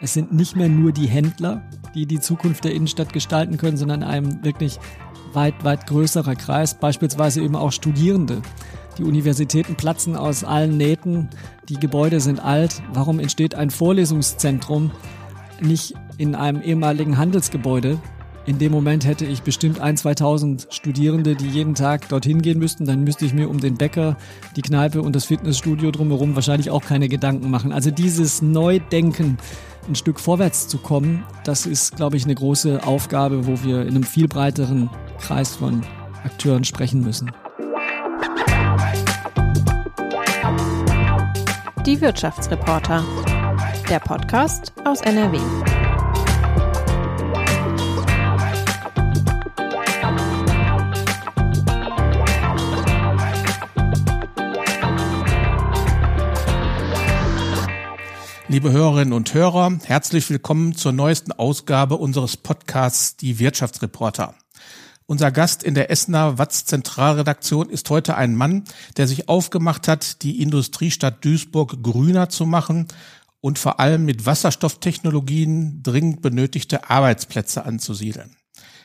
Es sind nicht mehr nur die Händler, die die Zukunft der Innenstadt gestalten können, sondern ein wirklich weit, weit größerer Kreis, beispielsweise eben auch Studierende. Die Universitäten platzen aus allen Nähten, die Gebäude sind alt. Warum entsteht ein Vorlesungszentrum nicht in einem ehemaligen Handelsgebäude, in dem Moment hätte ich bestimmt ein, 2000 Studierende, die jeden Tag dorthin gehen müssten. Dann müsste ich mir um den Bäcker, die Kneipe und das Fitnessstudio drumherum wahrscheinlich auch keine Gedanken machen. Also dieses Neudenken, ein Stück vorwärts zu kommen, das ist, glaube ich, eine große Aufgabe, wo wir in einem viel breiteren Kreis von Akteuren sprechen müssen. Die Wirtschaftsreporter. Der Podcast aus NRW. Liebe Hörerinnen und Hörer, herzlich willkommen zur neuesten Ausgabe unseres Podcasts Die Wirtschaftsreporter. Unser Gast in der Essener Watz Zentralredaktion ist heute ein Mann, der sich aufgemacht hat, die Industriestadt Duisburg grüner zu machen und vor allem mit Wasserstofftechnologien dringend benötigte Arbeitsplätze anzusiedeln.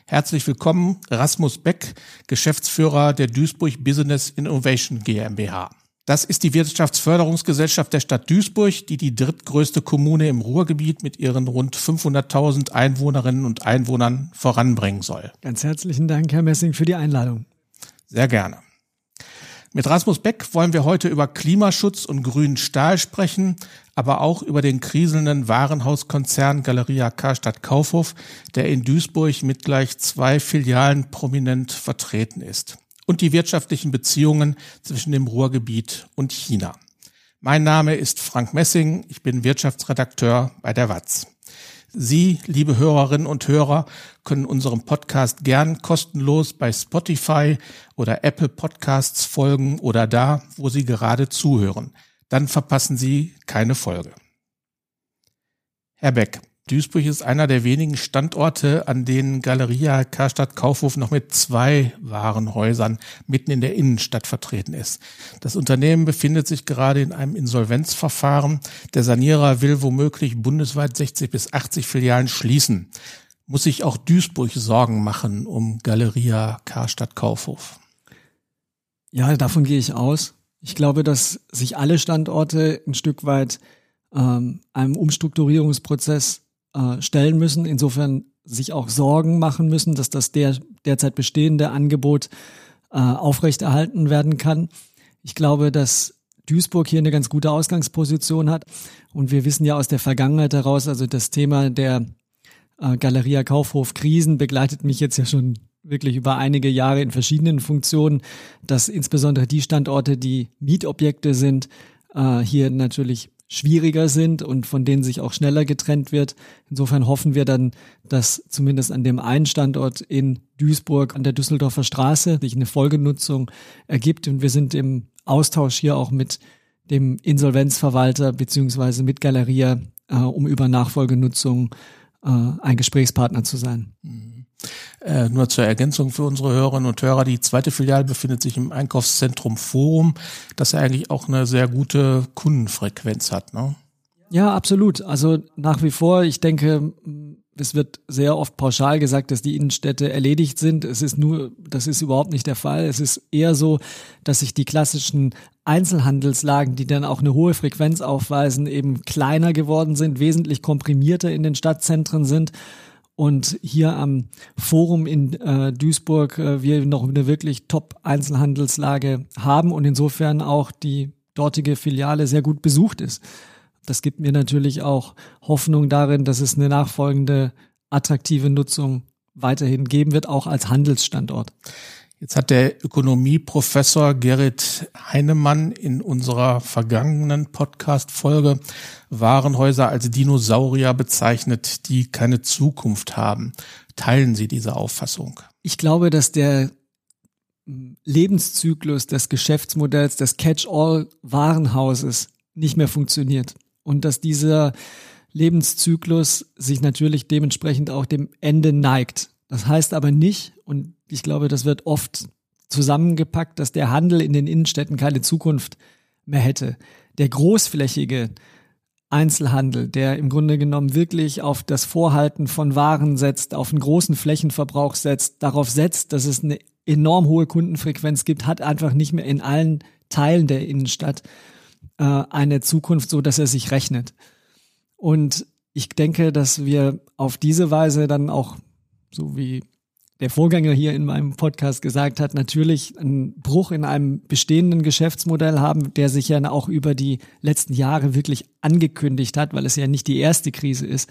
Herzlich willkommen, Rasmus Beck, Geschäftsführer der Duisburg Business Innovation GmbH. Das ist die Wirtschaftsförderungsgesellschaft der Stadt Duisburg, die die drittgrößte Kommune im Ruhrgebiet mit ihren rund 500.000 Einwohnerinnen und Einwohnern voranbringen soll. Ganz herzlichen Dank, Herr Messing, für die Einladung. Sehr gerne. Mit Rasmus Beck wollen wir heute über Klimaschutz und grünen Stahl sprechen, aber auch über den kriselnden Warenhauskonzern Galeria Karstadt Kaufhof, der in Duisburg mit gleich zwei Filialen prominent vertreten ist und die wirtschaftlichen Beziehungen zwischen dem Ruhrgebiet und China. Mein Name ist Frank Messing, ich bin Wirtschaftsredakteur bei der WAZ. Sie, liebe Hörerinnen und Hörer, können unserem Podcast gern kostenlos bei Spotify oder Apple Podcasts folgen oder da, wo Sie gerade zuhören. Dann verpassen Sie keine Folge. Herr Beck, Duisburg ist einer der wenigen Standorte, an denen Galeria Karstadt Kaufhof noch mit zwei Warenhäusern mitten in der Innenstadt vertreten ist. Das Unternehmen befindet sich gerade in einem Insolvenzverfahren. Der Sanierer will womöglich bundesweit 60 bis 80 Filialen schließen. Muss sich auch Duisburg Sorgen machen um Galeria Karstadt Kaufhof? Ja, davon gehe ich aus. Ich glaube, dass sich alle Standorte ein Stück weit ähm, einem Umstrukturierungsprozess äh, stellen müssen. Insofern sich auch Sorgen machen müssen, dass das der derzeit bestehende Angebot äh, aufrechterhalten werden kann. Ich glaube, dass Duisburg hier eine ganz gute Ausgangsposition hat. Und wir wissen ja aus der Vergangenheit heraus, also das Thema der äh, Galeria Kaufhof Krisen begleitet mich jetzt ja schon wirklich über einige Jahre in verschiedenen Funktionen, dass insbesondere die Standorte, die Mietobjekte sind, äh, hier natürlich schwieriger sind und von denen sich auch schneller getrennt wird. Insofern hoffen wir dann, dass zumindest an dem einen Standort in Duisburg an der Düsseldorfer Straße sich eine Folgenutzung ergibt und wir sind im Austausch hier auch mit dem Insolvenzverwalter beziehungsweise mit Galeria, äh, um über Nachfolgenutzung äh, ein Gesprächspartner zu sein. Äh, nur zur Ergänzung für unsere Hörerinnen und Hörer, die zweite Filiale befindet sich im Einkaufszentrum Forum, das ja eigentlich auch eine sehr gute Kundenfrequenz hat. Ne? Ja, absolut. Also nach wie vor, ich denke, es wird sehr oft pauschal gesagt, dass die Innenstädte erledigt sind. Es ist nur, das ist überhaupt nicht der Fall. Es ist eher so, dass sich die klassischen Einzelhandelslagen, die dann auch eine hohe Frequenz aufweisen, eben kleiner geworden sind, wesentlich komprimierter in den Stadtzentren sind und hier am Forum in äh, Duisburg äh, wir noch eine wirklich Top-Einzelhandelslage haben und insofern auch die dortige Filiale sehr gut besucht ist. Das gibt mir natürlich auch Hoffnung darin, dass es eine nachfolgende attraktive Nutzung weiterhin geben wird, auch als Handelsstandort. Jetzt hat der Ökonomieprofessor Gerrit Heinemann in unserer vergangenen Podcast-Folge Warenhäuser als Dinosaurier bezeichnet, die keine Zukunft haben. Teilen Sie diese Auffassung? Ich glaube, dass der Lebenszyklus des Geschäftsmodells des Catch-all-Warenhauses nicht mehr funktioniert und dass dieser Lebenszyklus sich natürlich dementsprechend auch dem Ende neigt. Das heißt aber nicht, und ich glaube, das wird oft zusammengepackt, dass der Handel in den Innenstädten keine Zukunft mehr hätte. Der großflächige Einzelhandel, der im Grunde genommen wirklich auf das Vorhalten von Waren setzt, auf einen großen Flächenverbrauch setzt, darauf setzt, dass es eine enorm hohe Kundenfrequenz gibt, hat einfach nicht mehr in allen Teilen der Innenstadt äh, eine Zukunft, so dass er sich rechnet. Und ich denke, dass wir auf diese Weise dann auch, so wie der Vorgänger hier in meinem Podcast gesagt hat, natürlich einen Bruch in einem bestehenden Geschäftsmodell haben, der sich ja auch über die letzten Jahre wirklich angekündigt hat, weil es ja nicht die erste Krise ist,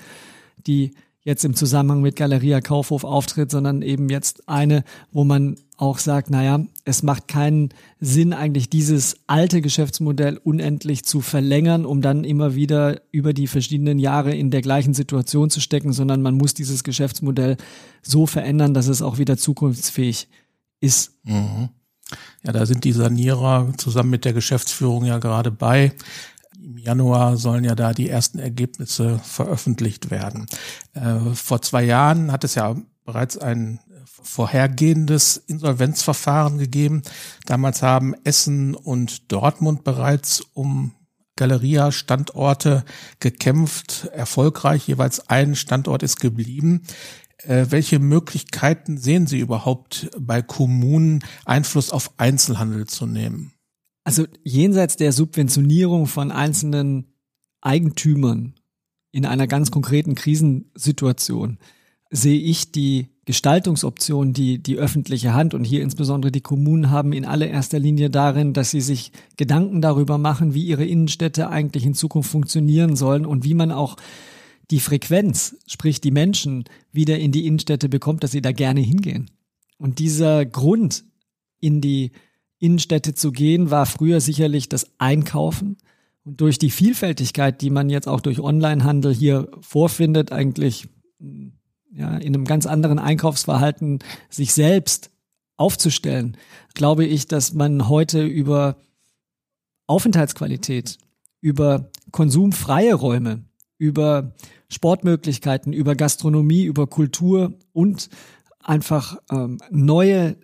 die jetzt im Zusammenhang mit Galeria Kaufhof auftritt, sondern eben jetzt eine, wo man auch sagt, naja, es macht keinen Sinn, eigentlich dieses alte Geschäftsmodell unendlich zu verlängern, um dann immer wieder über die verschiedenen Jahre in der gleichen Situation zu stecken, sondern man muss dieses Geschäftsmodell so verändern, dass es auch wieder zukunftsfähig ist. Mhm. Ja, da sind die Sanierer zusammen mit der Geschäftsführung ja gerade bei. Januar sollen ja da die ersten Ergebnisse veröffentlicht werden. Äh, vor zwei Jahren hat es ja bereits ein vorhergehendes Insolvenzverfahren gegeben. Damals haben Essen und Dortmund bereits um Galeria-Standorte gekämpft, erfolgreich. Jeweils ein Standort ist geblieben. Äh, welche Möglichkeiten sehen Sie überhaupt bei Kommunen, Einfluss auf Einzelhandel zu nehmen? Also jenseits der Subventionierung von einzelnen Eigentümern in einer ganz konkreten Krisensituation sehe ich die Gestaltungsoption, die die öffentliche Hand und hier insbesondere die Kommunen haben in allererster Linie darin, dass sie sich Gedanken darüber machen, wie ihre Innenstädte eigentlich in Zukunft funktionieren sollen und wie man auch die Frequenz, sprich die Menschen, wieder in die Innenstädte bekommt, dass sie da gerne hingehen. Und dieser Grund, in die Innenstädte zu gehen, war früher sicherlich das Einkaufen. Und durch die Vielfältigkeit, die man jetzt auch durch Onlinehandel hier vorfindet, eigentlich ja, in einem ganz anderen Einkaufsverhalten sich selbst aufzustellen, glaube ich, dass man heute über Aufenthaltsqualität, über konsumfreie Räume, über Sportmöglichkeiten, über Gastronomie, über Kultur und einfach ähm, neue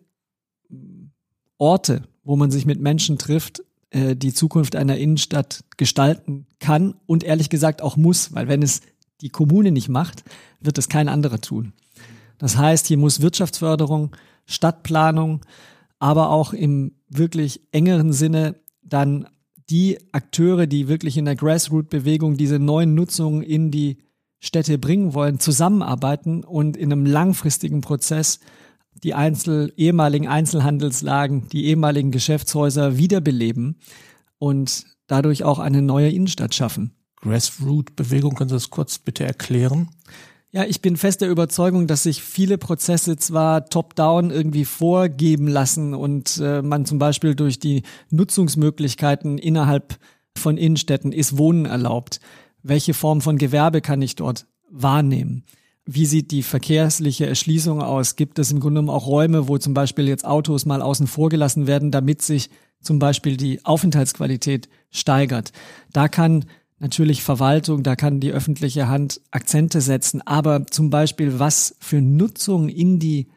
Orte, wo man sich mit Menschen trifft, äh, die Zukunft einer Innenstadt gestalten kann und ehrlich gesagt auch muss, weil wenn es die Kommune nicht macht, wird es kein anderer tun. Das heißt, hier muss Wirtschaftsförderung, Stadtplanung, aber auch im wirklich engeren Sinne dann die Akteure, die wirklich in der Grassroot-Bewegung diese neuen Nutzungen in die Städte bringen wollen, zusammenarbeiten und in einem langfristigen Prozess die Einzel ehemaligen Einzelhandelslagen, die ehemaligen Geschäftshäuser wiederbeleben und dadurch auch eine neue Innenstadt schaffen. Grassroot-Bewegung, können Sie das kurz bitte erklären? Ja, ich bin fest der Überzeugung, dass sich viele Prozesse zwar top-down irgendwie vorgeben lassen und äh, man zum Beispiel durch die Nutzungsmöglichkeiten innerhalb von Innenstädten ist Wohnen erlaubt. Welche Form von Gewerbe kann ich dort wahrnehmen? Wie sieht die verkehrsliche Erschließung aus? Gibt es im Grunde genommen auch Räume, wo zum Beispiel jetzt Autos mal außen vor gelassen werden, damit sich zum Beispiel die Aufenthaltsqualität steigert? Da kann natürlich Verwaltung, da kann die öffentliche Hand Akzente setzen, aber zum Beispiel, was für Nutzung in die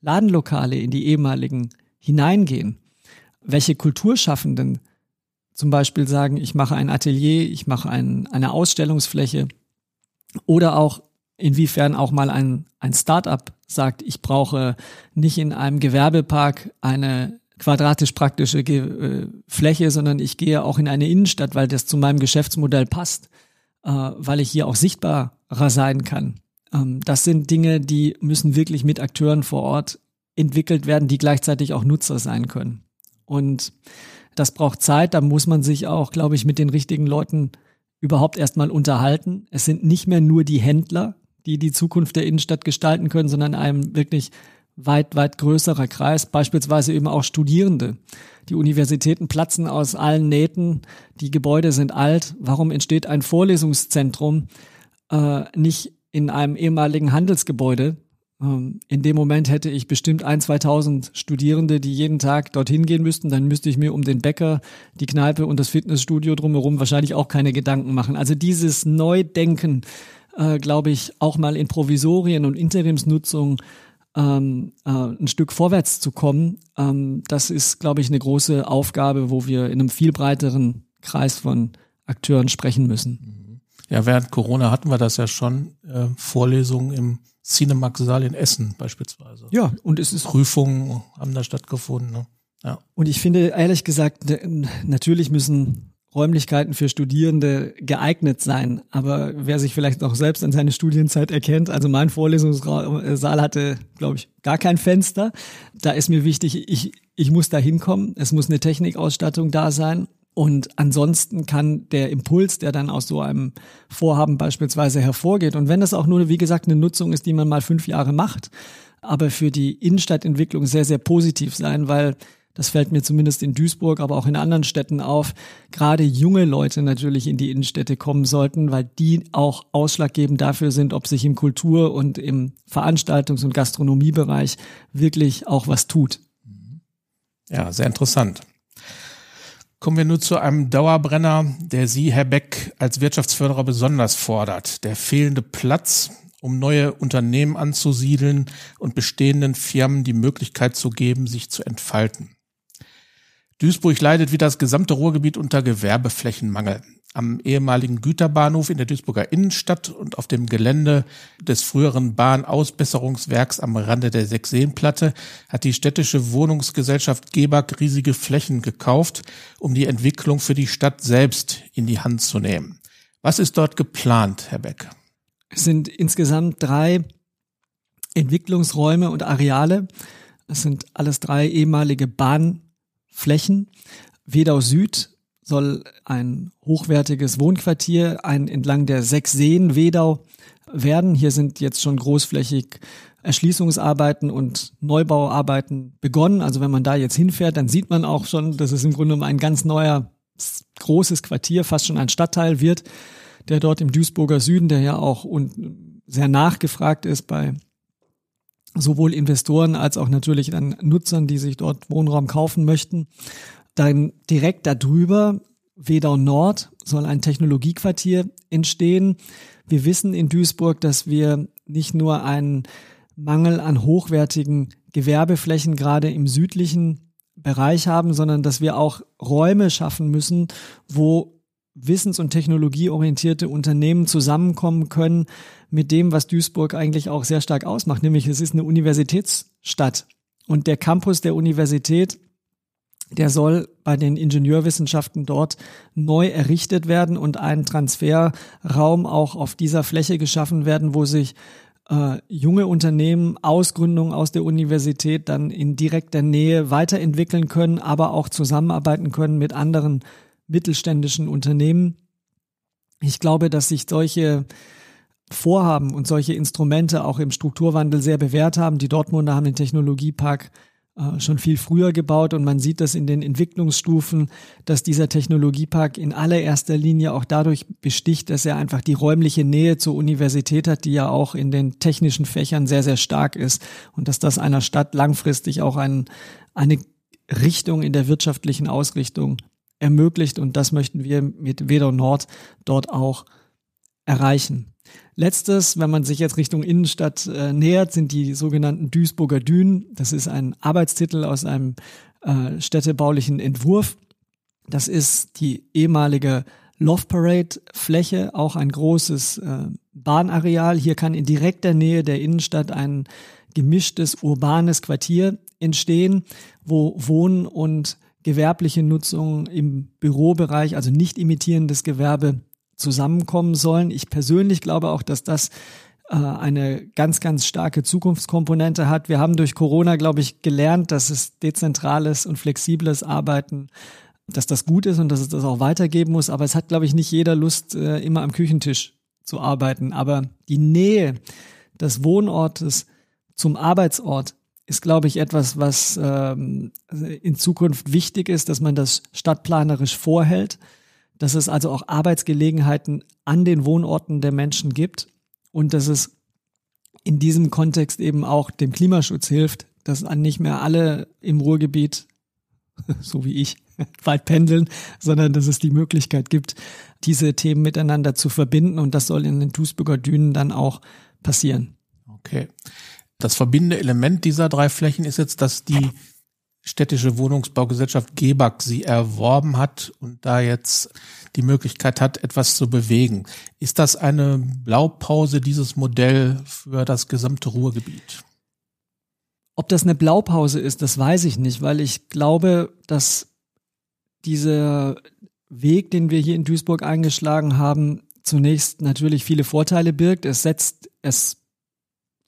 Ladenlokale, in die ehemaligen hineingehen, welche Kulturschaffenden zum Beispiel sagen, ich mache ein Atelier, ich mache ein, eine Ausstellungsfläche oder auch inwiefern auch mal ein, ein Start-up sagt, ich brauche nicht in einem Gewerbepark eine quadratisch praktische äh, Fläche, sondern ich gehe auch in eine Innenstadt, weil das zu meinem Geschäftsmodell passt, äh, weil ich hier auch sichtbarer sein kann. Ähm, das sind Dinge, die müssen wirklich mit Akteuren vor Ort entwickelt werden, die gleichzeitig auch Nutzer sein können. Und das braucht Zeit, da muss man sich auch, glaube ich, mit den richtigen Leuten überhaupt erstmal unterhalten. Es sind nicht mehr nur die Händler, die die Zukunft der Innenstadt gestalten können, sondern einem wirklich weit, weit größerer Kreis, beispielsweise eben auch Studierende. Die Universitäten platzen aus allen Nähten, die Gebäude sind alt. Warum entsteht ein Vorlesungszentrum äh, nicht in einem ehemaligen Handelsgebäude? Ähm, in dem Moment hätte ich bestimmt ein, 2000 Studierende, die jeden Tag dorthin gehen müssten. Dann müsste ich mir um den Bäcker, die Kneipe und das Fitnessstudio drumherum wahrscheinlich auch keine Gedanken machen. Also dieses Neudenken, äh, glaube ich, auch mal in Provisorien und Interimsnutzung ähm, äh, ein Stück vorwärts zu kommen, ähm, das ist, glaube ich, eine große Aufgabe, wo wir in einem viel breiteren Kreis von Akteuren sprechen müssen. Ja, während Corona hatten wir das ja schon, äh, Vorlesungen im Cinemax-Saal in Essen beispielsweise. Ja, und es ist. Prüfungen haben da stattgefunden. Ne? Ja. Und ich finde, ehrlich gesagt, natürlich müssen Räumlichkeiten für Studierende geeignet sein. Aber wer sich vielleicht noch selbst an seine Studienzeit erkennt, also mein Vorlesungssaal hatte, glaube ich, gar kein Fenster. Da ist mir wichtig, ich, ich muss da hinkommen. Es muss eine Technikausstattung da sein. Und ansonsten kann der Impuls, der dann aus so einem Vorhaben beispielsweise hervorgeht, und wenn das auch nur, wie gesagt, eine Nutzung ist, die man mal fünf Jahre macht, aber für die Innenstadtentwicklung sehr, sehr positiv sein, weil das fällt mir zumindest in Duisburg, aber auch in anderen Städten auf, gerade junge Leute natürlich in die Innenstädte kommen sollten, weil die auch ausschlaggebend dafür sind, ob sich im Kultur- und im Veranstaltungs- und Gastronomiebereich wirklich auch was tut. Ja, sehr interessant. Kommen wir nun zu einem Dauerbrenner, der Sie, Herr Beck, als Wirtschaftsförderer besonders fordert. Der fehlende Platz, um neue Unternehmen anzusiedeln und bestehenden Firmen die Möglichkeit zu geben, sich zu entfalten. Duisburg leidet wie das gesamte Ruhrgebiet unter Gewerbeflächenmangel am ehemaligen Güterbahnhof in der Duisburger Innenstadt und auf dem Gelände des früheren Bahnausbesserungswerks am Rande der Sechseenplatte hat die städtische Wohnungsgesellschaft Gebag riesige Flächen gekauft, um die Entwicklung für die Stadt selbst in die Hand zu nehmen. Was ist dort geplant, Herr Beck? Es sind insgesamt drei Entwicklungsräume und Areale. Es sind alles drei ehemalige Bahnflächen. Wedau Süd soll ein hochwertiges Wohnquartier ein entlang der sechs Seen Wedau werden. Hier sind jetzt schon großflächig Erschließungsarbeiten und Neubauarbeiten begonnen. Also wenn man da jetzt hinfährt, dann sieht man auch schon, dass es im Grunde um ein ganz neuer, großes Quartier, fast schon ein Stadtteil wird, der dort im Duisburger Süden, der ja auch sehr nachgefragt ist bei sowohl Investoren als auch natürlich dann Nutzern, die sich dort Wohnraum kaufen möchten. Dann direkt darüber, Wedau Nord, soll ein Technologiequartier entstehen. Wir wissen in Duisburg, dass wir nicht nur einen Mangel an hochwertigen Gewerbeflächen gerade im südlichen Bereich haben, sondern dass wir auch Räume schaffen müssen, wo wissens- und technologieorientierte Unternehmen zusammenkommen können mit dem, was Duisburg eigentlich auch sehr stark ausmacht, nämlich es ist eine Universitätsstadt. Und der Campus der Universität der soll bei den Ingenieurwissenschaften dort neu errichtet werden und ein Transferraum auch auf dieser Fläche geschaffen werden, wo sich äh, junge Unternehmen Ausgründungen aus der Universität dann in direkter Nähe weiterentwickeln können, aber auch zusammenarbeiten können mit anderen mittelständischen Unternehmen. Ich glaube, dass sich solche Vorhaben und solche Instrumente auch im Strukturwandel sehr bewährt haben. Die Dortmunder haben den Technologiepark äh, schon viel früher gebaut und man sieht das in den Entwicklungsstufen, dass dieser Technologiepark in allererster Linie auch dadurch besticht, dass er einfach die räumliche Nähe zur Universität hat, die ja auch in den technischen Fächern sehr, sehr stark ist und dass das einer Stadt langfristig auch ein, eine Richtung in der wirtschaftlichen Ausrichtung ermöglicht und das möchten wir mit Wedau Nord dort auch erreichen. Letztes, wenn man sich jetzt Richtung Innenstadt äh, nähert, sind die sogenannten Duisburger Dünen. Das ist ein Arbeitstitel aus einem äh, städtebaulichen Entwurf. Das ist die ehemalige Love Parade Fläche, auch ein großes äh, Bahnareal. Hier kann in direkter Nähe der Innenstadt ein gemischtes urbanes Quartier entstehen, wo Wohnen und gewerbliche Nutzung im Bürobereich, also nicht imitierendes Gewerbe, zusammenkommen sollen. Ich persönlich glaube auch, dass das äh, eine ganz, ganz starke Zukunftskomponente hat. Wir haben durch Corona, glaube ich, gelernt, dass es dezentrales und flexibles Arbeiten, dass das gut ist und dass es das auch weitergeben muss. Aber es hat, glaube ich, nicht jeder Lust, äh, immer am Küchentisch zu arbeiten. Aber die Nähe des Wohnortes zum Arbeitsort ist, glaube ich, etwas, was ähm, in Zukunft wichtig ist, dass man das stadtplanerisch vorhält dass es also auch Arbeitsgelegenheiten an den Wohnorten der Menschen gibt und dass es in diesem Kontext eben auch dem Klimaschutz hilft, dass nicht mehr alle im Ruhrgebiet, so wie ich, weit pendeln, sondern dass es die Möglichkeit gibt, diese Themen miteinander zu verbinden und das soll in den Duisburger Dünen dann auch passieren. Okay. Das verbindende Element dieser drei Flächen ist jetzt, dass die städtische Wohnungsbaugesellschaft GEBAG sie erworben hat und da jetzt die Möglichkeit hat, etwas zu bewegen. Ist das eine Blaupause, dieses Modell für das gesamte Ruhrgebiet? Ob das eine Blaupause ist, das weiß ich nicht, weil ich glaube, dass dieser Weg, den wir hier in Duisburg eingeschlagen haben, zunächst natürlich viele Vorteile birgt. Es setzt, es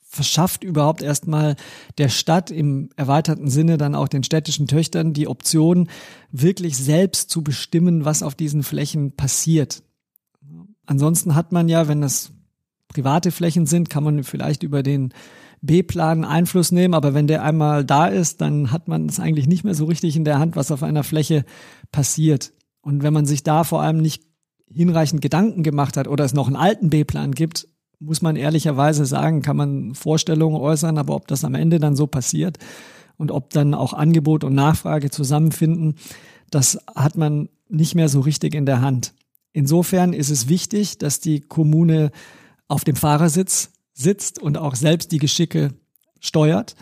verschafft überhaupt erstmal der Stadt im erweiterten Sinne dann auch den städtischen Töchtern die Option, wirklich selbst zu bestimmen, was auf diesen Flächen passiert. Ansonsten hat man ja, wenn das private Flächen sind, kann man vielleicht über den B-Plan Einfluss nehmen, aber wenn der einmal da ist, dann hat man es eigentlich nicht mehr so richtig in der Hand, was auf einer Fläche passiert. Und wenn man sich da vor allem nicht hinreichend Gedanken gemacht hat oder es noch einen alten B-Plan gibt, muss man ehrlicherweise sagen, kann man Vorstellungen äußern, aber ob das am Ende dann so passiert und ob dann auch Angebot und Nachfrage zusammenfinden, das hat man nicht mehr so richtig in der Hand. Insofern ist es wichtig, dass die Kommune auf dem Fahrersitz sitzt und auch selbst die Geschicke steuert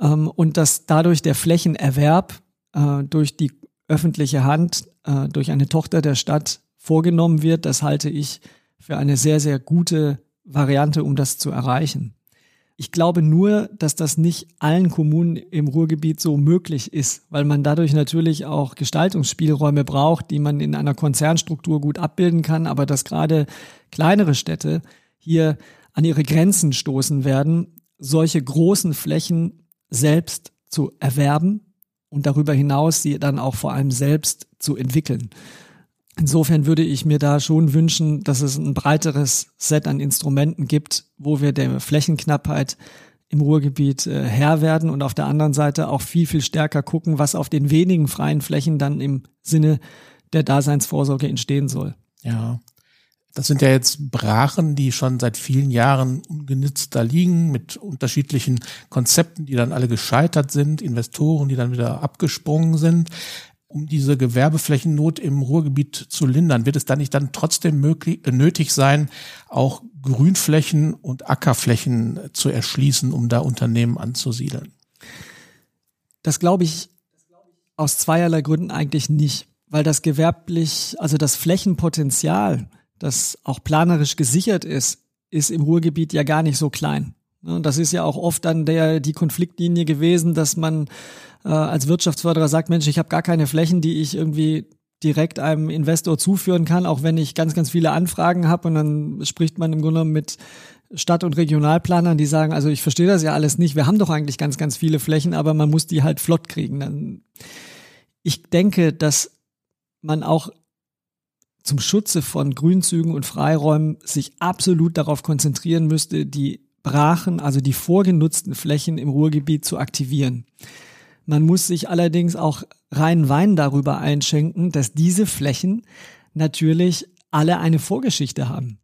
ähm, und dass dadurch der Flächenerwerb äh, durch die öffentliche Hand, äh, durch eine Tochter der Stadt vorgenommen wird, das halte ich für eine sehr, sehr gute Variante, um das zu erreichen. Ich glaube nur, dass das nicht allen Kommunen im Ruhrgebiet so möglich ist, weil man dadurch natürlich auch Gestaltungsspielräume braucht, die man in einer Konzernstruktur gut abbilden kann, aber dass gerade kleinere Städte hier an ihre Grenzen stoßen werden, solche großen Flächen selbst zu erwerben und darüber hinaus sie dann auch vor allem selbst zu entwickeln. Insofern würde ich mir da schon wünschen, dass es ein breiteres Set an Instrumenten gibt, wo wir der Flächenknappheit im Ruhrgebiet äh, Herr werden und auf der anderen Seite auch viel, viel stärker gucken, was auf den wenigen freien Flächen dann im Sinne der Daseinsvorsorge entstehen soll. Ja. Das sind ja jetzt Brachen, die schon seit vielen Jahren ungenützt da liegen, mit unterschiedlichen Konzepten, die dann alle gescheitert sind, Investoren, die dann wieder abgesprungen sind um diese Gewerbeflächennot im Ruhrgebiet zu lindern, wird es dann nicht dann trotzdem möglich, äh, nötig sein, auch Grünflächen und Ackerflächen zu erschließen, um da Unternehmen anzusiedeln? Das glaube ich aus zweierlei Gründen eigentlich nicht, weil das gewerblich, also das Flächenpotenzial, das auch planerisch gesichert ist, ist im Ruhrgebiet ja gar nicht so klein. Und das ist ja auch oft dann der die Konfliktlinie gewesen, dass man äh, als Wirtschaftsförderer sagt, Mensch, ich habe gar keine Flächen, die ich irgendwie direkt einem Investor zuführen kann, auch wenn ich ganz, ganz viele Anfragen habe und dann spricht man im Grunde mit Stadt- und Regionalplanern, die sagen, also ich verstehe das ja alles nicht, wir haben doch eigentlich ganz, ganz viele Flächen, aber man muss die halt flott kriegen. Dann ich denke, dass man auch zum Schutze von Grünzügen und Freiräumen sich absolut darauf konzentrieren müsste, die Brachen, also die vorgenutzten Flächen im Ruhrgebiet zu aktivieren. Man muss sich allerdings auch rein Wein darüber einschenken, dass diese Flächen natürlich alle eine Vorgeschichte haben.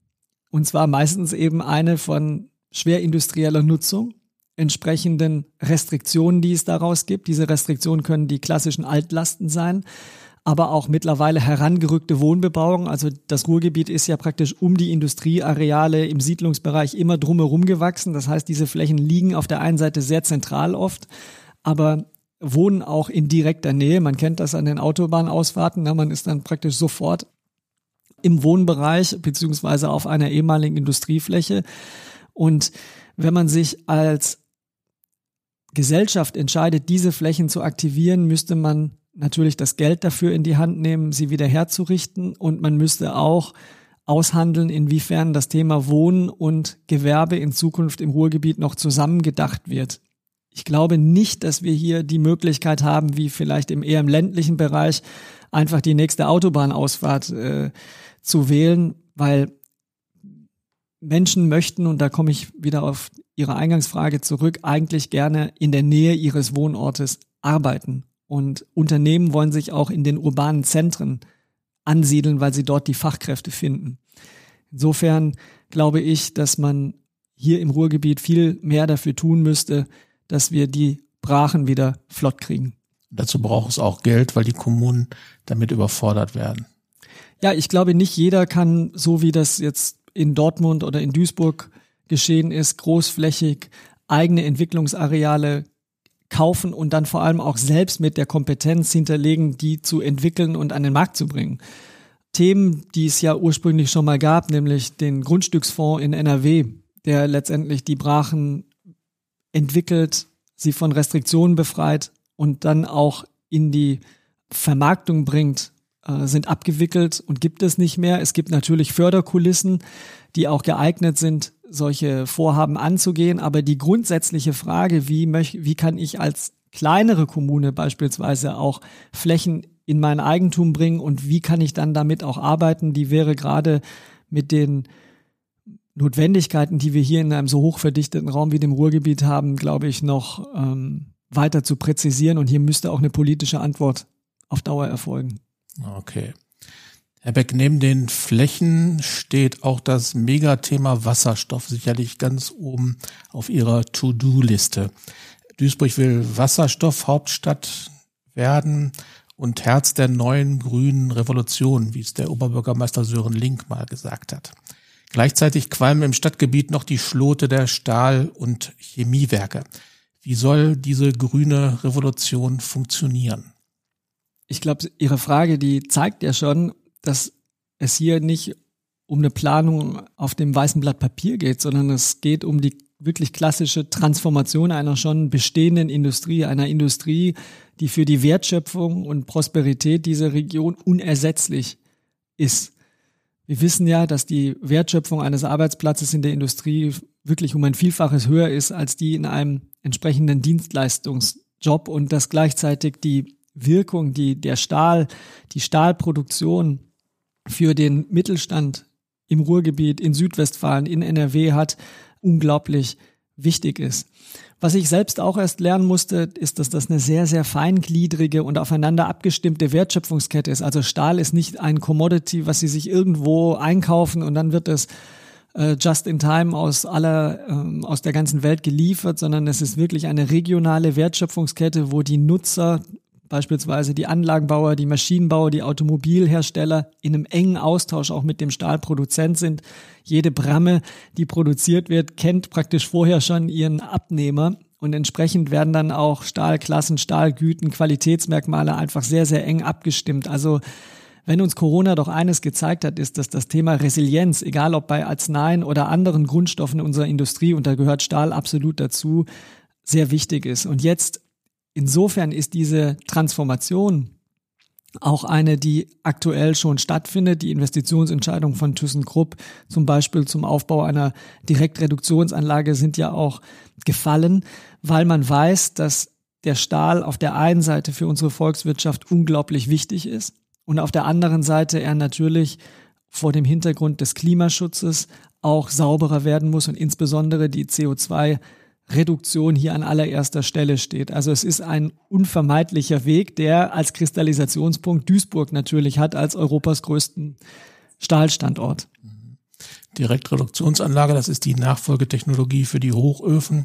Und zwar meistens eben eine von schwer industrieller Nutzung, entsprechenden Restriktionen, die es daraus gibt. Diese Restriktionen können die klassischen Altlasten sein, aber auch mittlerweile herangerückte Wohnbebauung. Also das Ruhrgebiet ist ja praktisch um die Industrieareale im Siedlungsbereich immer drumherum gewachsen. Das heißt, diese Flächen liegen auf der einen Seite sehr zentral oft, aber wohnen auch in direkter Nähe. Man kennt das an den Autobahnausfahrten. Na, man ist dann praktisch sofort im Wohnbereich beziehungsweise auf einer ehemaligen Industriefläche. Und wenn man sich als Gesellschaft entscheidet, diese Flächen zu aktivieren, müsste man natürlich das Geld dafür in die Hand nehmen, sie wieder herzurichten. Und man müsste auch aushandeln, inwiefern das Thema Wohnen und Gewerbe in Zukunft im Ruhrgebiet noch zusammengedacht wird. Ich glaube nicht, dass wir hier die Möglichkeit haben, wie vielleicht im eher im ländlichen Bereich, einfach die nächste Autobahnausfahrt äh, zu wählen, weil Menschen möchten, und da komme ich wieder auf Ihre Eingangsfrage zurück, eigentlich gerne in der Nähe ihres Wohnortes arbeiten. Und Unternehmen wollen sich auch in den urbanen Zentren ansiedeln, weil sie dort die Fachkräfte finden. Insofern glaube ich, dass man hier im Ruhrgebiet viel mehr dafür tun müsste, dass wir die Brachen wieder flott kriegen. Dazu braucht es auch Geld, weil die Kommunen damit überfordert werden. Ja, ich glaube, nicht jeder kann, so wie das jetzt in Dortmund oder in Duisburg geschehen ist, großflächig eigene Entwicklungsareale kaufen und dann vor allem auch selbst mit der Kompetenz hinterlegen, die zu entwickeln und an den Markt zu bringen. Themen, die es ja ursprünglich schon mal gab, nämlich den Grundstücksfonds in NRW, der letztendlich die Brachen entwickelt, sie von Restriktionen befreit und dann auch in die Vermarktung bringt, äh, sind abgewickelt und gibt es nicht mehr. Es gibt natürlich Förderkulissen, die auch geeignet sind, solche Vorhaben anzugehen. Aber die grundsätzliche Frage, wie, möch, wie kann ich als kleinere Kommune beispielsweise auch Flächen in mein Eigentum bringen und wie kann ich dann damit auch arbeiten, die wäre gerade mit den Notwendigkeiten, die wir hier in einem so hochverdichteten Raum wie dem Ruhrgebiet haben, glaube ich, noch ähm, weiter zu präzisieren. Und hier müsste auch eine politische Antwort auf Dauer erfolgen. Okay. Herr Beck, neben den Flächen steht auch das Megathema Wasserstoff sicherlich ganz oben auf Ihrer To-Do-Liste. Duisburg will Wasserstoff-Hauptstadt werden und Herz der neuen grünen Revolution, wie es der Oberbürgermeister Sören Link mal gesagt hat. Gleichzeitig qualmen im Stadtgebiet noch die Schlote der Stahl- und Chemiewerke. Wie soll diese grüne Revolution funktionieren? Ich glaube, Ihre Frage, die zeigt ja schon, dass es hier nicht um eine Planung auf dem weißen Blatt Papier geht, sondern es geht um die wirklich klassische Transformation einer schon bestehenden Industrie, einer Industrie, die für die Wertschöpfung und Prosperität dieser Region unersetzlich ist. Wir wissen ja, dass die Wertschöpfung eines Arbeitsplatzes in der Industrie wirklich um ein Vielfaches höher ist als die in einem entsprechenden Dienstleistungsjob und dass gleichzeitig die Wirkung, die der Stahl, die Stahlproduktion für den Mittelstand im Ruhrgebiet, in Südwestfalen, in NRW hat, unglaublich wichtig ist. Was ich selbst auch erst lernen musste, ist, dass das eine sehr, sehr feingliedrige und aufeinander abgestimmte Wertschöpfungskette ist. Also Stahl ist nicht ein Commodity, was Sie sich irgendwo einkaufen und dann wird es äh, just in time aus aller, ähm, aus der ganzen Welt geliefert, sondern es ist wirklich eine regionale Wertschöpfungskette, wo die Nutzer beispielsweise die Anlagenbauer, die Maschinenbauer, die Automobilhersteller in einem engen Austausch auch mit dem Stahlproduzent sind. Jede Bramme, die produziert wird, kennt praktisch vorher schon ihren Abnehmer und entsprechend werden dann auch Stahlklassen, Stahlgüten, Qualitätsmerkmale einfach sehr, sehr eng abgestimmt. Also wenn uns Corona doch eines gezeigt hat, ist, dass das Thema Resilienz, egal ob bei Arzneien oder anderen Grundstoffen unserer Industrie, und da gehört Stahl absolut dazu, sehr wichtig ist. Und jetzt Insofern ist diese Transformation auch eine, die aktuell schon stattfindet. Die Investitionsentscheidungen von ThyssenKrupp zum Beispiel zum Aufbau einer Direktreduktionsanlage sind ja auch gefallen, weil man weiß, dass der Stahl auf der einen Seite für unsere Volkswirtschaft unglaublich wichtig ist und auf der anderen Seite er natürlich vor dem Hintergrund des Klimaschutzes auch sauberer werden muss und insbesondere die CO2 Reduktion hier an allererster Stelle steht. Also es ist ein unvermeidlicher Weg, der als Kristallisationspunkt Duisburg natürlich hat als Europas größten Stahlstandort. Direktreduktionsanlage, das ist die Nachfolgetechnologie für die Hochöfen,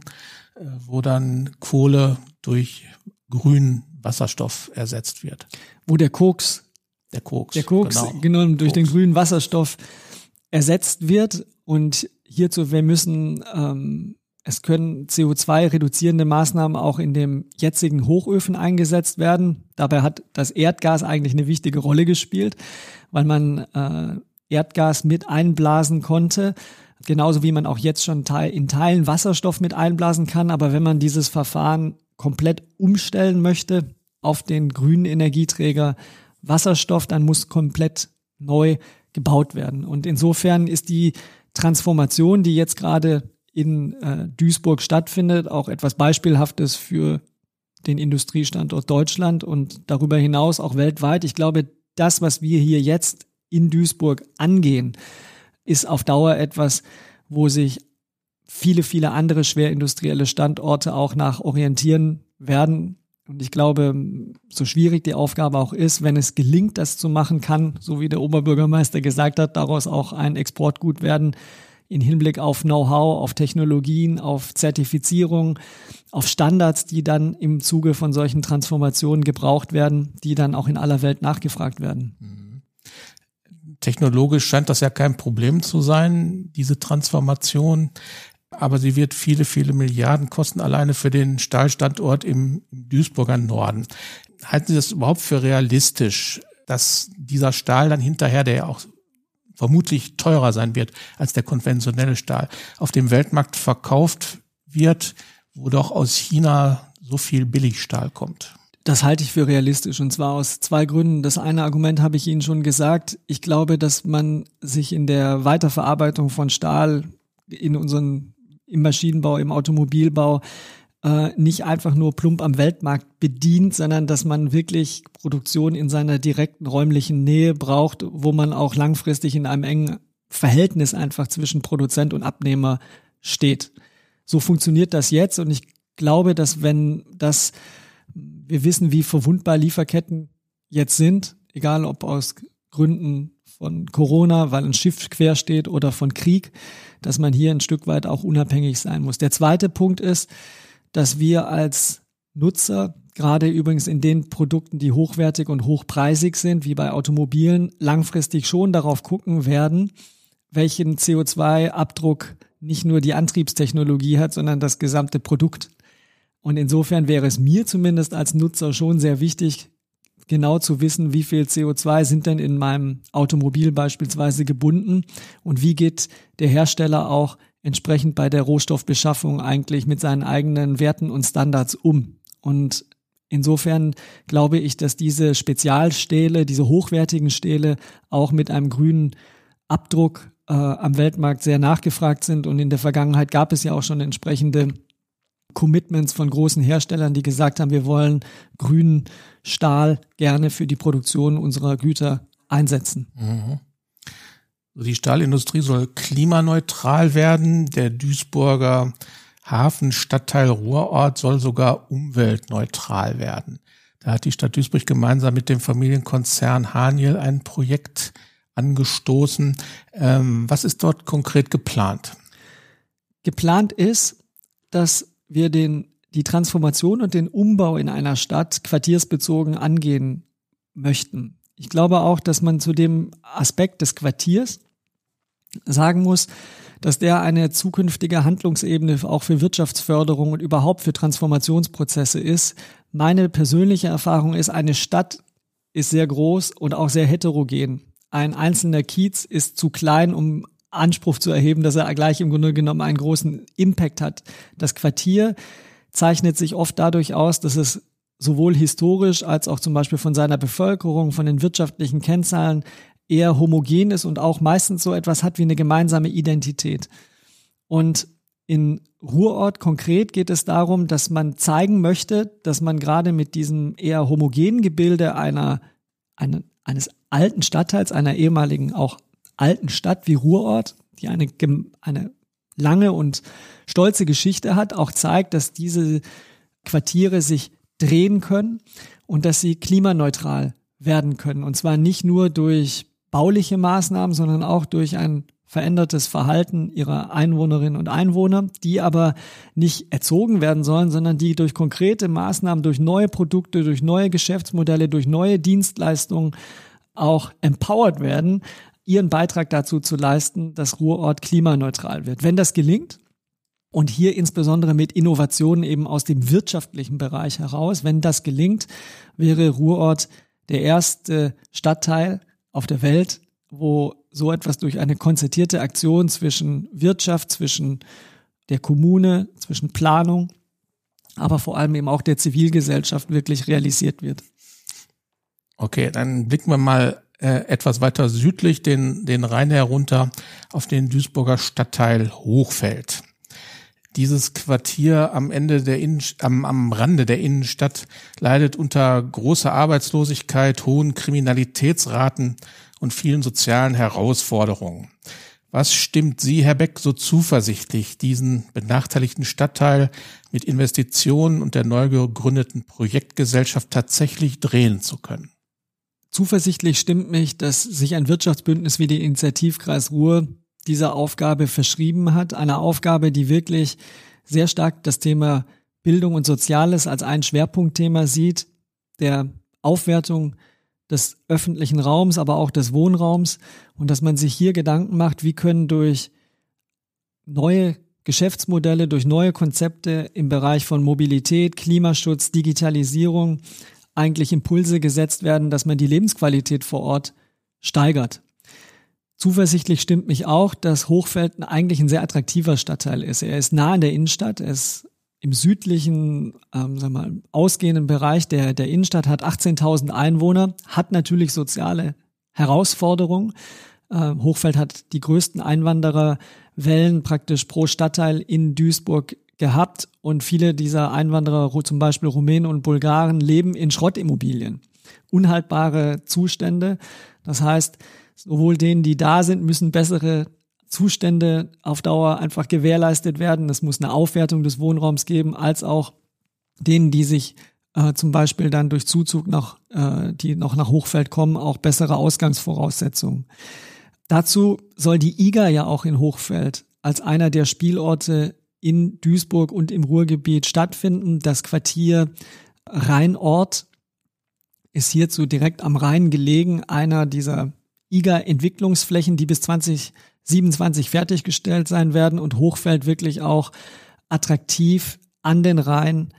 äh, wo dann Kohle durch grünen Wasserstoff ersetzt wird. Wo der Koks, der Koks, der Koks genau. genommen durch Koks. den grünen Wasserstoff ersetzt wird. Und hierzu, wir müssen ähm, es können CO2-reduzierende Maßnahmen auch in dem jetzigen Hochöfen eingesetzt werden. Dabei hat das Erdgas eigentlich eine wichtige Rolle gespielt, weil man äh, Erdgas mit einblasen konnte. Genauso wie man auch jetzt schon in Teilen Wasserstoff mit einblasen kann. Aber wenn man dieses Verfahren komplett umstellen möchte auf den grünen Energieträger Wasserstoff, dann muss komplett neu gebaut werden. Und insofern ist die Transformation, die jetzt gerade in äh, Duisburg stattfindet, auch etwas Beispielhaftes für den Industriestandort Deutschland und darüber hinaus auch weltweit. Ich glaube, das, was wir hier jetzt in Duisburg angehen, ist auf Dauer etwas, wo sich viele, viele andere schwerindustrielle Standorte auch nach orientieren werden. Und ich glaube, so schwierig die Aufgabe auch ist, wenn es gelingt, das zu machen kann, so wie der Oberbürgermeister gesagt hat, daraus auch ein Exportgut werden, in Hinblick auf Know-how, auf Technologien, auf Zertifizierung, auf Standards, die dann im Zuge von solchen Transformationen gebraucht werden, die dann auch in aller Welt nachgefragt werden. Mhm. Technologisch scheint das ja kein Problem zu sein, diese Transformation. aber sie wird viele, viele Milliarden kosten, alleine für den Stahlstandort im, im Duisburger Norden. Halten Sie das überhaupt für realistisch, dass dieser Stahl dann hinterher, der ja auch vermutlich teurer sein wird als der konventionelle Stahl, auf dem Weltmarkt verkauft wird, wo doch aus China so viel Billigstahl kommt? Das halte ich für realistisch und zwar aus zwei Gründen. Das eine Argument habe ich Ihnen schon gesagt. Ich glaube, dass man sich in der Weiterverarbeitung von Stahl in unseren, im Maschinenbau, im Automobilbau äh, nicht einfach nur plump am Weltmarkt bedient, sondern dass man wirklich Produktion in seiner direkten räumlichen Nähe braucht, wo man auch langfristig in einem engen Verhältnis einfach zwischen Produzent und Abnehmer steht. So funktioniert das jetzt und ich glaube, dass wenn das wir wissen, wie verwundbar Lieferketten jetzt sind, egal ob aus Gründen von Corona, weil ein Schiff quer steht oder von Krieg, dass man hier ein Stück weit auch unabhängig sein muss. Der zweite Punkt ist, dass wir als Nutzer, gerade übrigens in den Produkten, die hochwertig und hochpreisig sind, wie bei Automobilen, langfristig schon darauf gucken werden, welchen CO2-Abdruck nicht nur die Antriebstechnologie hat, sondern das gesamte Produkt. Und insofern wäre es mir zumindest als Nutzer schon sehr wichtig, genau zu wissen, wie viel CO2 sind denn in meinem Automobil beispielsweise gebunden und wie geht der Hersteller auch entsprechend bei der Rohstoffbeschaffung eigentlich mit seinen eigenen Werten und Standards um. Und insofern glaube ich, dass diese Spezialstähle, diese hochwertigen Stähle auch mit einem grünen Abdruck äh, am Weltmarkt sehr nachgefragt sind. Und in der Vergangenheit gab es ja auch schon entsprechende Commitments von großen Herstellern, die gesagt haben, wir wollen grünen Stahl gerne für die Produktion unserer Güter einsetzen. Mhm. Die Stahlindustrie soll klimaneutral werden. Der Duisburger Hafenstadtteil Ruhrort soll sogar umweltneutral werden. Da hat die Stadt Duisburg gemeinsam mit dem Familienkonzern Haniel ein Projekt angestoßen. Ähm, was ist dort konkret geplant? Geplant ist, dass wir den, die Transformation und den Umbau in einer Stadt quartiersbezogen angehen möchten. Ich glaube auch, dass man zu dem Aspekt des Quartiers sagen muss, dass der eine zukünftige Handlungsebene auch für Wirtschaftsförderung und überhaupt für Transformationsprozesse ist. Meine persönliche Erfahrung ist, eine Stadt ist sehr groß und auch sehr heterogen. Ein einzelner Kiez ist zu klein, um Anspruch zu erheben, dass er gleich im Grunde genommen einen großen Impact hat. Das Quartier zeichnet sich oft dadurch aus, dass es sowohl historisch als auch zum Beispiel von seiner Bevölkerung, von den wirtschaftlichen Kennzahlen eher homogen ist und auch meistens so etwas hat wie eine gemeinsame Identität. Und in Ruhrort konkret geht es darum, dass man zeigen möchte, dass man gerade mit diesem eher homogenen Gebilde einer, eine, eines alten Stadtteils, einer ehemaligen auch alten Stadt wie Ruhrort, die eine, eine lange und stolze Geschichte hat, auch zeigt, dass diese Quartiere sich drehen können und dass sie klimaneutral werden können. Und zwar nicht nur durch bauliche Maßnahmen, sondern auch durch ein verändertes Verhalten ihrer Einwohnerinnen und Einwohner, die aber nicht erzogen werden sollen, sondern die durch konkrete Maßnahmen, durch neue Produkte, durch neue Geschäftsmodelle, durch neue Dienstleistungen auch empowered werden, ihren Beitrag dazu zu leisten, dass Ruhrort klimaneutral wird. Wenn das gelingt, und hier insbesondere mit Innovationen eben aus dem wirtschaftlichen Bereich heraus, wenn das gelingt, wäre Ruhrort der erste Stadtteil auf der Welt, wo so etwas durch eine konzertierte Aktion zwischen Wirtschaft, zwischen der Kommune, zwischen Planung, aber vor allem eben auch der Zivilgesellschaft wirklich realisiert wird. Okay, dann blicken wir mal äh, etwas weiter südlich den, den Rhein herunter auf den Duisburger Stadtteil Hochfeld. Dieses Quartier am Ende der Innen, am, am Rande der Innenstadt leidet unter großer Arbeitslosigkeit, hohen Kriminalitätsraten und vielen sozialen Herausforderungen. Was stimmt Sie, Herr Beck, so zuversichtlich, diesen benachteiligten Stadtteil mit Investitionen und der neu gegründeten Projektgesellschaft tatsächlich drehen zu können? Zuversichtlich stimmt mich, dass sich ein Wirtschaftsbündnis wie die Initiativkreis Ruhr dieser Aufgabe verschrieben hat. Eine Aufgabe, die wirklich sehr stark das Thema Bildung und Soziales als ein Schwerpunktthema sieht, der Aufwertung des öffentlichen Raums, aber auch des Wohnraums und dass man sich hier Gedanken macht, wie können durch neue Geschäftsmodelle, durch neue Konzepte im Bereich von Mobilität, Klimaschutz, Digitalisierung eigentlich Impulse gesetzt werden, dass man die Lebensqualität vor Ort steigert. Zuversichtlich stimmt mich auch, dass Hochfeld eigentlich ein sehr attraktiver Stadtteil ist. Er ist nah an der Innenstadt, er ist im südlichen, ähm, wir mal, ausgehenden Bereich der, der Innenstadt, hat 18.000 Einwohner, hat natürlich soziale Herausforderungen. Ähm, Hochfeld hat die größten Einwandererwellen praktisch pro Stadtteil in Duisburg gehabt und viele dieser Einwanderer, zum Beispiel Rumänen und Bulgaren, leben in Schrottimmobilien. Unhaltbare Zustände. Das heißt, sowohl denen, die da sind, müssen bessere Zustände auf Dauer einfach gewährleistet werden. Es muss eine Aufwertung des Wohnraums geben, als auch denen, die sich äh, zum Beispiel dann durch Zuzug noch, äh, die noch nach Hochfeld kommen, auch bessere Ausgangsvoraussetzungen. Dazu soll die IGA ja auch in Hochfeld als einer der Spielorte in Duisburg und im Ruhrgebiet stattfinden. Das Quartier Rheinort ist hierzu direkt am Rhein gelegen, einer dieser IGA-Entwicklungsflächen, die bis 2027 fertiggestellt sein werden und Hochfeld wirklich auch attraktiv an den Rhein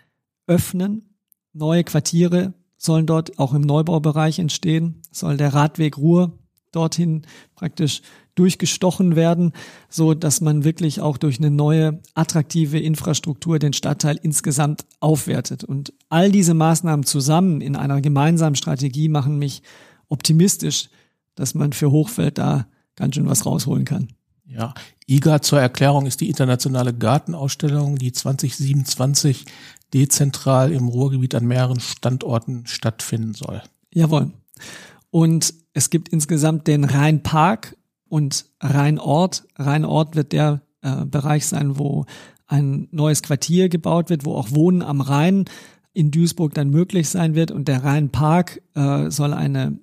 öffnen. Neue Quartiere sollen dort auch im Neubaubereich entstehen, soll der Radweg Ruhr dorthin praktisch durchgestochen werden, so dass man wirklich auch durch eine neue attraktive Infrastruktur den Stadtteil insgesamt aufwertet. Und all diese Maßnahmen zusammen in einer gemeinsamen Strategie machen mich optimistisch, dass man für Hochfeld da ganz schön was rausholen kann. Ja, IGA zur Erklärung ist die internationale Gartenausstellung, die 2027 dezentral im Ruhrgebiet an mehreren Standorten stattfinden soll. Jawohl. Und es gibt insgesamt den Rheinpark und Rheinort. Rheinort wird der äh, Bereich sein, wo ein neues Quartier gebaut wird, wo auch Wohnen am Rhein in Duisburg dann möglich sein wird. Und der Rheinpark äh, soll eine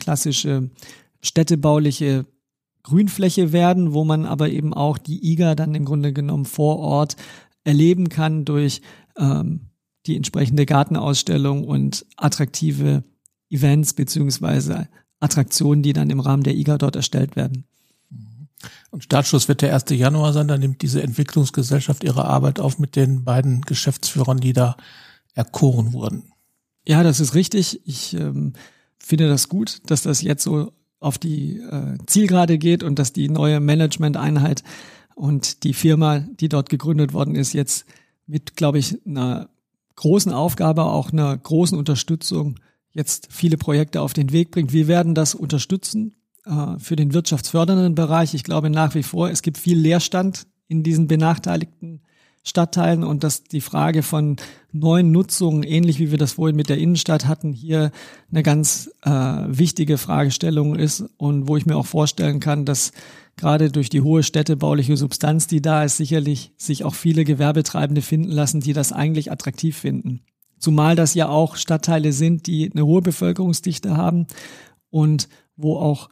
klassische städtebauliche Grünfläche werden, wo man aber eben auch die IGA dann im Grunde genommen vor Ort erleben kann durch ähm, die entsprechende Gartenausstellung und attraktive Events beziehungsweise Attraktionen, die dann im Rahmen der IGA dort erstellt werden. Und Startschuss wird der 1. Januar sein, dann nimmt diese Entwicklungsgesellschaft ihre Arbeit auf mit den beiden Geschäftsführern, die da erkoren wurden. Ja, das ist richtig. Ich ähm, finde das gut, dass das jetzt so auf die äh, Zielgerade geht und dass die neue Management-Einheit und die Firma, die dort gegründet worden ist, jetzt mit, glaube ich, einer großen Aufgabe, auch einer großen Unterstützung jetzt viele Projekte auf den Weg bringt. Wir werden das unterstützen äh, für den wirtschaftsfördernden Bereich. Ich glaube nach wie vor, es gibt viel Leerstand in diesen benachteiligten Stadtteilen und dass die Frage von neuen Nutzungen, ähnlich wie wir das vorhin mit der Innenstadt hatten, hier eine ganz äh, wichtige Fragestellung ist und wo ich mir auch vorstellen kann, dass gerade durch die hohe städtebauliche Substanz, die da ist, sicherlich sich auch viele Gewerbetreibende finden lassen, die das eigentlich attraktiv finden. Zumal das ja auch Stadtteile sind, die eine hohe Bevölkerungsdichte haben und wo auch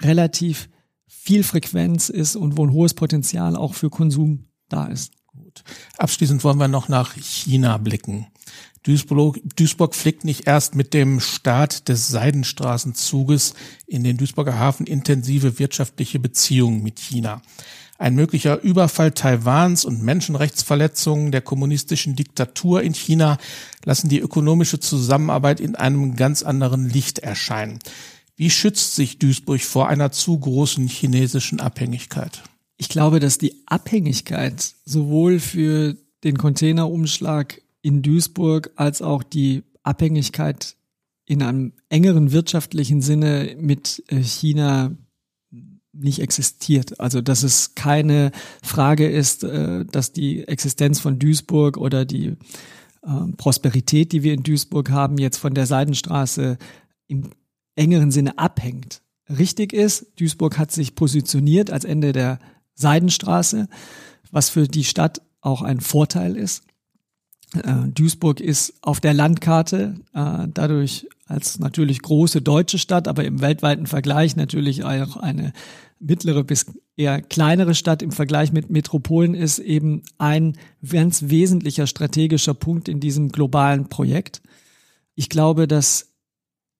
relativ viel Frequenz ist und wo ein hohes Potenzial auch für Konsum da ist. Gut. Abschließend wollen wir noch nach China blicken. Duisburg, Duisburg fliegt nicht erst mit dem Start des Seidenstraßenzuges in den Duisburger Hafen intensive wirtschaftliche Beziehungen mit China. Ein möglicher Überfall Taiwans und Menschenrechtsverletzungen der kommunistischen Diktatur in China lassen die ökonomische Zusammenarbeit in einem ganz anderen Licht erscheinen. Wie schützt sich Duisburg vor einer zu großen chinesischen Abhängigkeit? Ich glaube, dass die Abhängigkeit sowohl für den Containerumschlag in Duisburg als auch die Abhängigkeit in einem engeren wirtschaftlichen Sinne mit äh, China nicht existiert. Also dass es keine Frage ist, äh, dass die Existenz von Duisburg oder die äh, Prosperität, die wir in Duisburg haben, jetzt von der Seidenstraße im engeren Sinne abhängt. Richtig ist, Duisburg hat sich positioniert als Ende der Seidenstraße, was für die Stadt auch ein Vorteil ist. Äh, Duisburg ist auf der Landkarte äh, dadurch als natürlich große deutsche Stadt, aber im weltweiten Vergleich natürlich auch eine mittlere bis eher kleinere Stadt im Vergleich mit Metropolen ist eben ein ganz wesentlicher strategischer Punkt in diesem globalen Projekt. Ich glaube, dass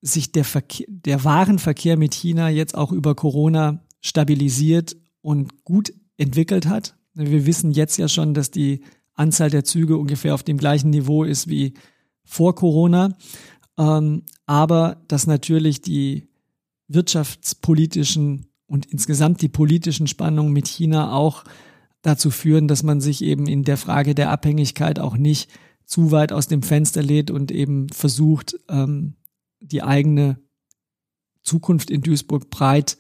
sich der, Verkehr, der Warenverkehr mit China jetzt auch über Corona stabilisiert und gut entwickelt hat. Wir wissen jetzt ja schon, dass die Anzahl der Züge ungefähr auf dem gleichen Niveau ist wie vor Corona. Ähm, aber dass natürlich die wirtschaftspolitischen und insgesamt die politischen Spannungen mit China auch dazu führen, dass man sich eben in der Frage der Abhängigkeit auch nicht zu weit aus dem Fenster lädt und eben versucht, ähm, die eigene Zukunft in Duisburg breit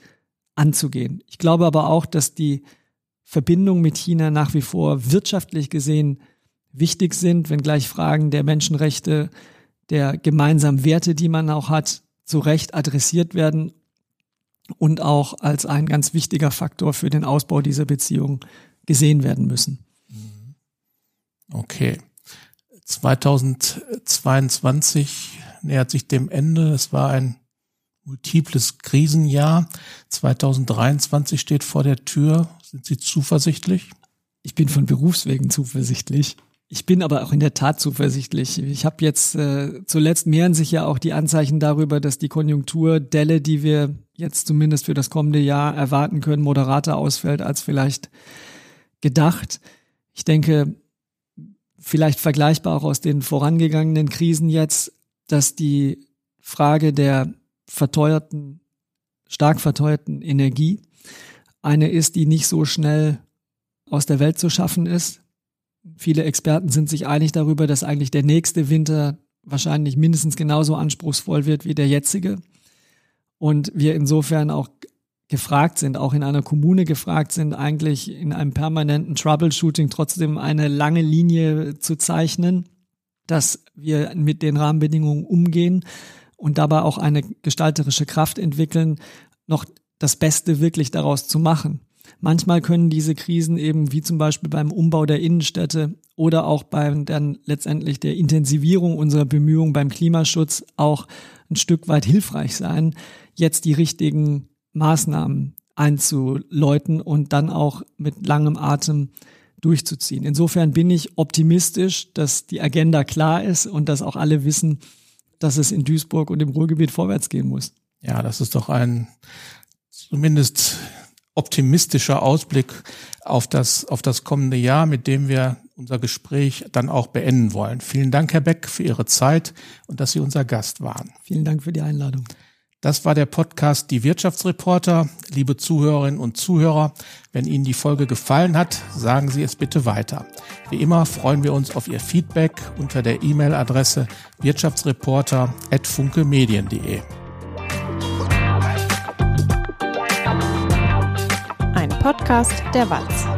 anzugehen. Ich glaube aber auch, dass die Verbindungen mit China nach wie vor wirtschaftlich gesehen wichtig sind, wenngleich Fragen der Menschenrechte, der gemeinsamen Werte, die man auch hat, zu Recht adressiert werden und auch als ein ganz wichtiger Faktor für den Ausbau dieser Beziehung gesehen werden müssen. Okay. 2022 nähert sich dem Ende. Es war ein multiples Krisenjahr. 2023 steht vor der Tür. Sind Sie zuversichtlich? Ich bin von Berufswegen zuversichtlich. Ich bin aber auch in der Tat zuversichtlich. Ich habe jetzt äh, zuletzt mehren sich ja auch die Anzeichen darüber, dass die Konjunkturdelle, die wir jetzt zumindest für das kommende Jahr erwarten können, moderater ausfällt als vielleicht gedacht. Ich denke, vielleicht vergleichbar auch aus den vorangegangenen Krisen jetzt, dass die Frage der verteuerten, stark verteuerten Energie eine ist, die nicht so schnell aus der Welt zu schaffen ist. Viele Experten sind sich einig darüber, dass eigentlich der nächste Winter wahrscheinlich mindestens genauso anspruchsvoll wird wie der jetzige. Und wir insofern auch gefragt sind, auch in einer Kommune gefragt sind, eigentlich in einem permanenten Troubleshooting trotzdem eine lange Linie zu zeichnen, dass wir mit den Rahmenbedingungen umgehen und dabei auch eine gestalterische Kraft entwickeln, noch das Beste wirklich daraus zu machen. Manchmal können diese Krisen eben, wie zum Beispiel beim Umbau der Innenstädte oder auch beim dann letztendlich der Intensivierung unserer Bemühungen beim Klimaschutz auch ein Stück weit hilfreich sein, jetzt die richtigen Maßnahmen einzuläuten und dann auch mit langem Atem durchzuziehen. Insofern bin ich optimistisch, dass die Agenda klar ist und dass auch alle wissen, dass es in Duisburg und im Ruhrgebiet vorwärts gehen muss. Ja, das ist doch ein zumindest optimistischer Ausblick auf das, auf das kommende Jahr, mit dem wir unser Gespräch dann auch beenden wollen. Vielen Dank, Herr Beck, für Ihre Zeit und dass Sie unser Gast waren. Vielen Dank für die Einladung. Das war der Podcast Die Wirtschaftsreporter. Liebe Zuhörerinnen und Zuhörer, wenn Ihnen die Folge gefallen hat, sagen Sie es bitte weiter. Wie immer freuen wir uns auf Ihr Feedback unter der E-Mail-Adresse wirtschaftsreporter.funkemedien.de. Podcast der Walz.